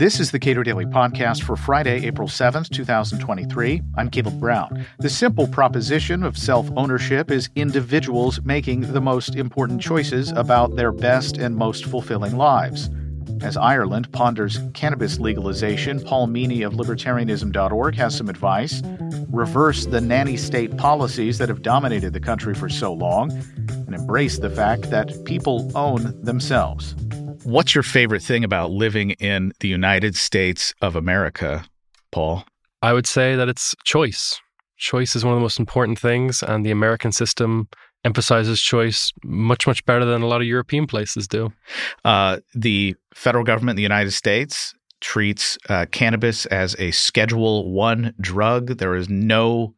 This is the Cato Daily Podcast for Friday, April 7th, 2023. I'm Caleb Brown. The simple proposition of self ownership is individuals making the most important choices about their best and most fulfilling lives. As Ireland ponders cannabis legalization, Paul Meany of libertarianism.org has some advice. Reverse the nanny state policies that have dominated the country for so long and embrace the fact that people own themselves. What's your favorite thing about living in the United States of America, Paul? I would say that it's choice. Choice is one of the most important things, and the American system emphasizes choice much, much better than a lot of European places do. Uh, the federal government in the United States treats uh, cannabis as a Schedule One drug. There is no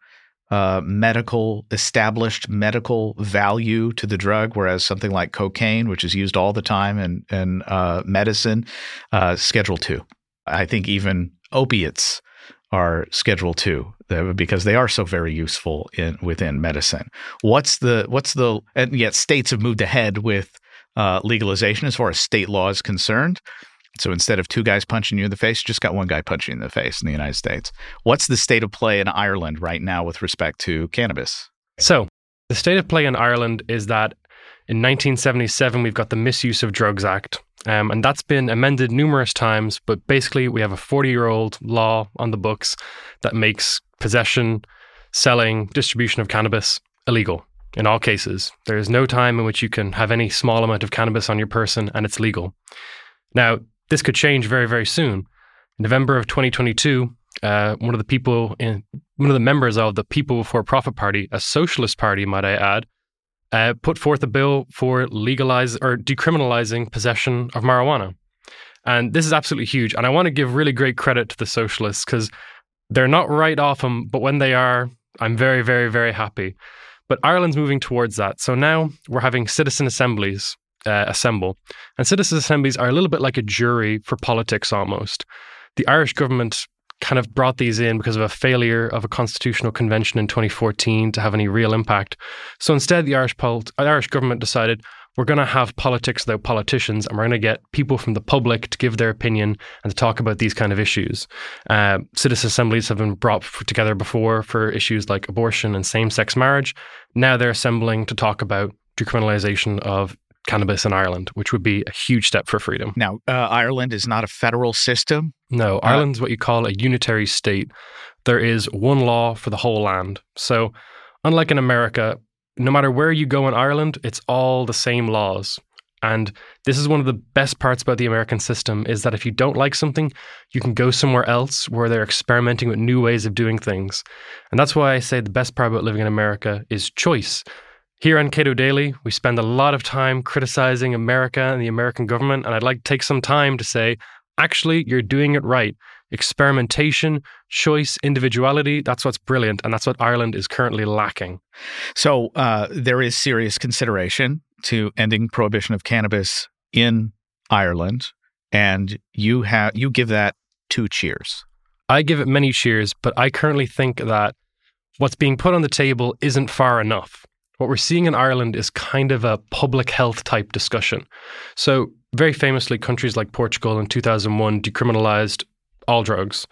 uh, medical established medical value to the drug, whereas something like cocaine, which is used all the time in in uh, medicine, uh, Schedule Two. I think even opiates are Schedule Two because they are so very useful in within medicine. What's the what's the and yet states have moved ahead with uh, legalization as far as state law is concerned. So instead of two guys punching you in the face, you just got one guy punching you in the face in the United States. What's the state of play in Ireland right now with respect to cannabis? So the state of play in Ireland is that in 1977, we've got the Misuse of Drugs Act. Um, and that's been amended numerous times, but basically, we have a 40 year old law on the books that makes possession, selling, distribution of cannabis illegal in all cases. There is no time in which you can have any small amount of cannabis on your person and it's legal. Now, this could change very, very soon. In November of 2022, uh, one of the people in one of the members of the People Before Profit Party, a socialist party, might I add, uh, put forth a bill for legalizing or decriminalizing possession of marijuana. And this is absolutely huge. And I want to give really great credit to the socialists because they're not right off them, but when they are, I'm very, very, very happy. But Ireland's moving towards that. So now we're having citizen assemblies uh, assemble. And citizen assemblies are a little bit like a jury for politics almost. The Irish government kind of brought these in because of a failure of a constitutional convention in 2014 to have any real impact. So instead, the Irish, pol- Irish government decided we're going to have politics without politicians and we're going to get people from the public to give their opinion and to talk about these kind of issues. Uh, citizen assemblies have been brought together before for issues like abortion and same sex marriage. Now they're assembling to talk about decriminalization of cannabis in Ireland, which would be a huge step for freedom. Now, uh, Ireland is not a federal system. No, uh, Ireland's what you call a unitary state. There is one law for the whole land. So, unlike in America, no matter where you go in Ireland, it's all the same laws. And this is one of the best parts about the American system is that if you don't like something, you can go somewhere else where they're experimenting with new ways of doing things. And that's why I say the best part about living in America is choice. Here on Cato Daily, we spend a lot of time criticizing America and the American government, and I'd like to take some time to say, actually, you're doing it right. Experimentation, choice, individuality, that's what's brilliant, and that's what Ireland is currently lacking. So uh, there is serious consideration to ending prohibition of cannabis in Ireland, and you have you give that two cheers. I give it many cheers, but I currently think that what's being put on the table isn't far enough what we're seeing in Ireland is kind of a public health type discussion. So, very famously, countries like Portugal in 2001 decriminalized all drugs.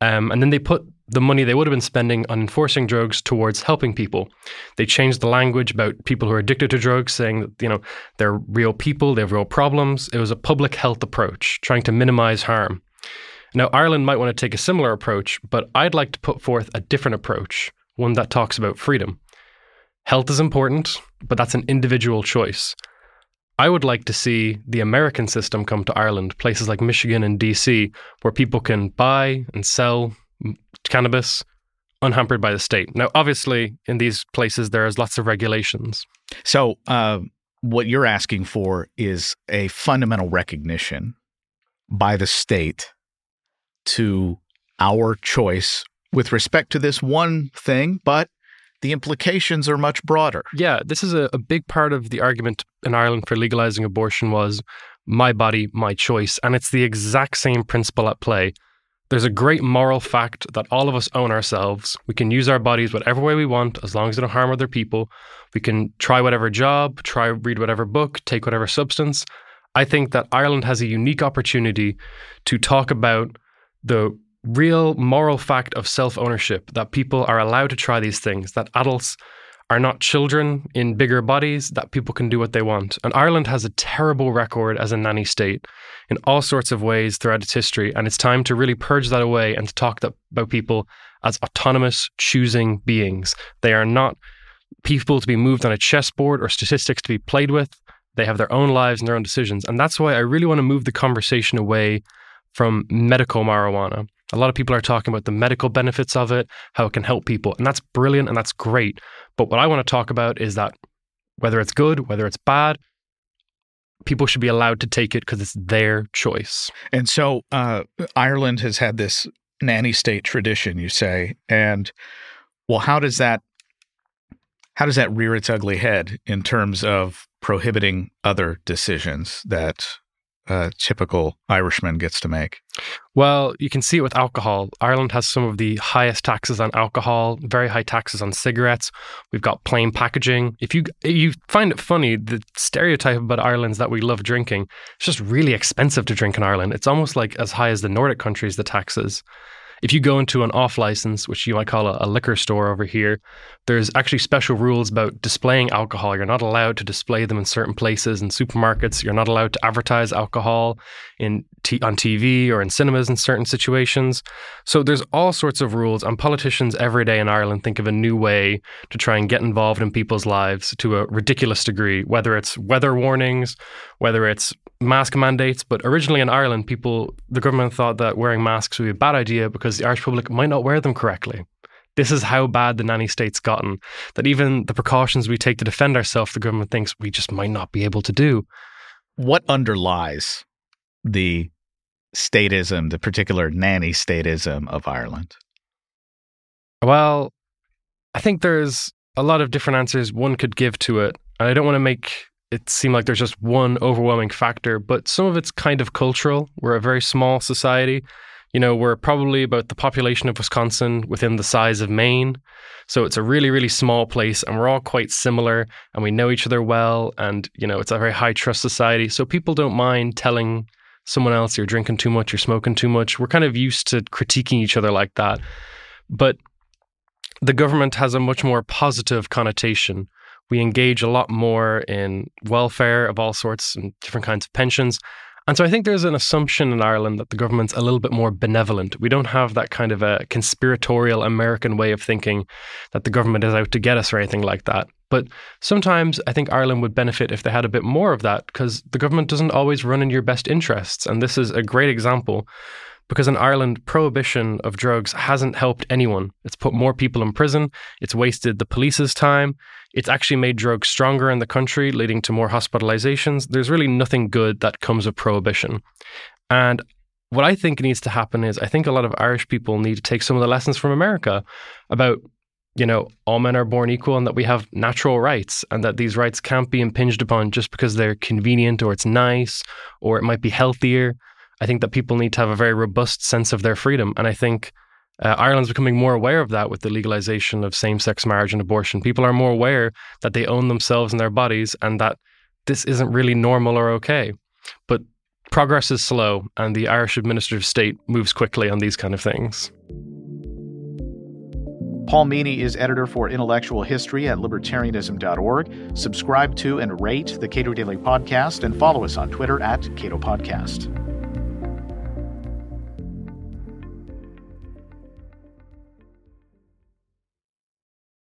Um, and then they put the money they would have been spending on enforcing drugs towards helping people. They changed the language about people who are addicted to drugs, saying that, you know, they're real people, they have real problems. It was a public health approach, trying to minimize harm. Now, Ireland might want to take a similar approach, but I'd like to put forth a different approach, one that talks about freedom. Health is important, but that's an individual choice. I would like to see the American system come to Ireland, places like Michigan and DC, where people can buy and sell cannabis unhampered by the state. Now, obviously, in these places, there is lots of regulations. So, uh, what you're asking for is a fundamental recognition by the state to our choice with respect to this one thing, but the implications are much broader. Yeah, this is a, a big part of the argument in Ireland for legalizing abortion was my body, my choice. And it's the exact same principle at play. There's a great moral fact that all of us own ourselves. We can use our bodies whatever way we want as long as they don't harm other people. We can try whatever job, try read whatever book, take whatever substance. I think that Ireland has a unique opportunity to talk about the real moral fact of self ownership that people are allowed to try these things, that adults are not children in bigger bodies, that people can do what they want. And Ireland has a terrible record as a nanny state in all sorts of ways throughout its history. And it's time to really purge that away and to talk about people as autonomous, choosing beings. They are not people to be moved on a chessboard or statistics to be played with. They have their own lives and their own decisions. And that's why I really want to move the conversation away from medical marijuana. A lot of people are talking about the medical benefits of it, how it can help people. And that's brilliant and that's great. But what I want to talk about is that whether it's good, whether it's bad, people should be allowed to take it because it's their choice. And so uh, Ireland has had this nanny state tradition, you say. And well, how does that how does that rear its ugly head in terms of prohibiting other decisions that a typical Irishman gets to make? Well, you can see it with alcohol. Ireland has some of the highest taxes on alcohol, very high taxes on cigarettes. We've got plain packaging. If you you find it funny, the stereotype about Ireland is that we love drinking. It's just really expensive to drink in Ireland. It's almost like as high as the Nordic countries, the taxes. If you go into an off license, which you might call a, a, liquor store over here, there's actually special rules about displaying alcohol. You're not allowed to display them in certain places in supermarkets. You're not allowed to advertise alcohol in t- on TV or in cinemas in certain situations. So there's all sorts of rules, and politicians every day in Ireland think of a new way to try and get involved in people's lives to a ridiculous degree, whether it's weather warnings, whether it's mask mandates. But originally in Ireland, people, the government thought that wearing masks would be a bad idea because the Irish public might not wear them correctly. This is how bad the nanny state's gotten, that even the precautions we take to defend ourselves, the government thinks we just might not be able to do. What underlies the statism, the particular nanny statism of Ireland? Well, I think there's a lot of different answers one could give to it. And I don't want to make it seemed like there's just one overwhelming factor, but some of it's kind of cultural. We're a very small society. You know, we're probably about the population of Wisconsin within the size of Maine. So it's a really, really small place and we're all quite similar and we know each other well. And, you know, it's a very high trust society. So people don't mind telling someone else you're drinking too much, you're smoking too much. We're kind of used to critiquing each other like that. But the government has a much more positive connotation. We engage a lot more in welfare of all sorts and different kinds of pensions. And so I think there's an assumption in Ireland that the government's a little bit more benevolent. We don't have that kind of a conspiratorial American way of thinking that the government is out to get us or anything like that. But sometimes I think Ireland would benefit if they had a bit more of that because the government doesn't always run in your best interests. And this is a great example because in Ireland, prohibition of drugs hasn't helped anyone. It's put more people in prison, it's wasted the police's time, it's actually made drugs stronger in the country, leading to more hospitalizations. There's really nothing good that comes of prohibition. And what I think needs to happen is I think a lot of Irish people need to take some of the lessons from America about you know, all men are born equal and that we have natural rights and that these rights can't be impinged upon just because they're convenient or it's nice or it might be healthier. I think that people need to have a very robust sense of their freedom. And I think uh, Ireland's becoming more aware of that with the legalization of same sex marriage and abortion. People are more aware that they own themselves and their bodies and that this isn't really normal or okay. But progress is slow, and the Irish administrative state moves quickly on these kind of things. Paul Meany is editor for intellectual history at libertarianism.org. Subscribe to and rate the Cato Daily Podcast and follow us on Twitter at Cato Podcast.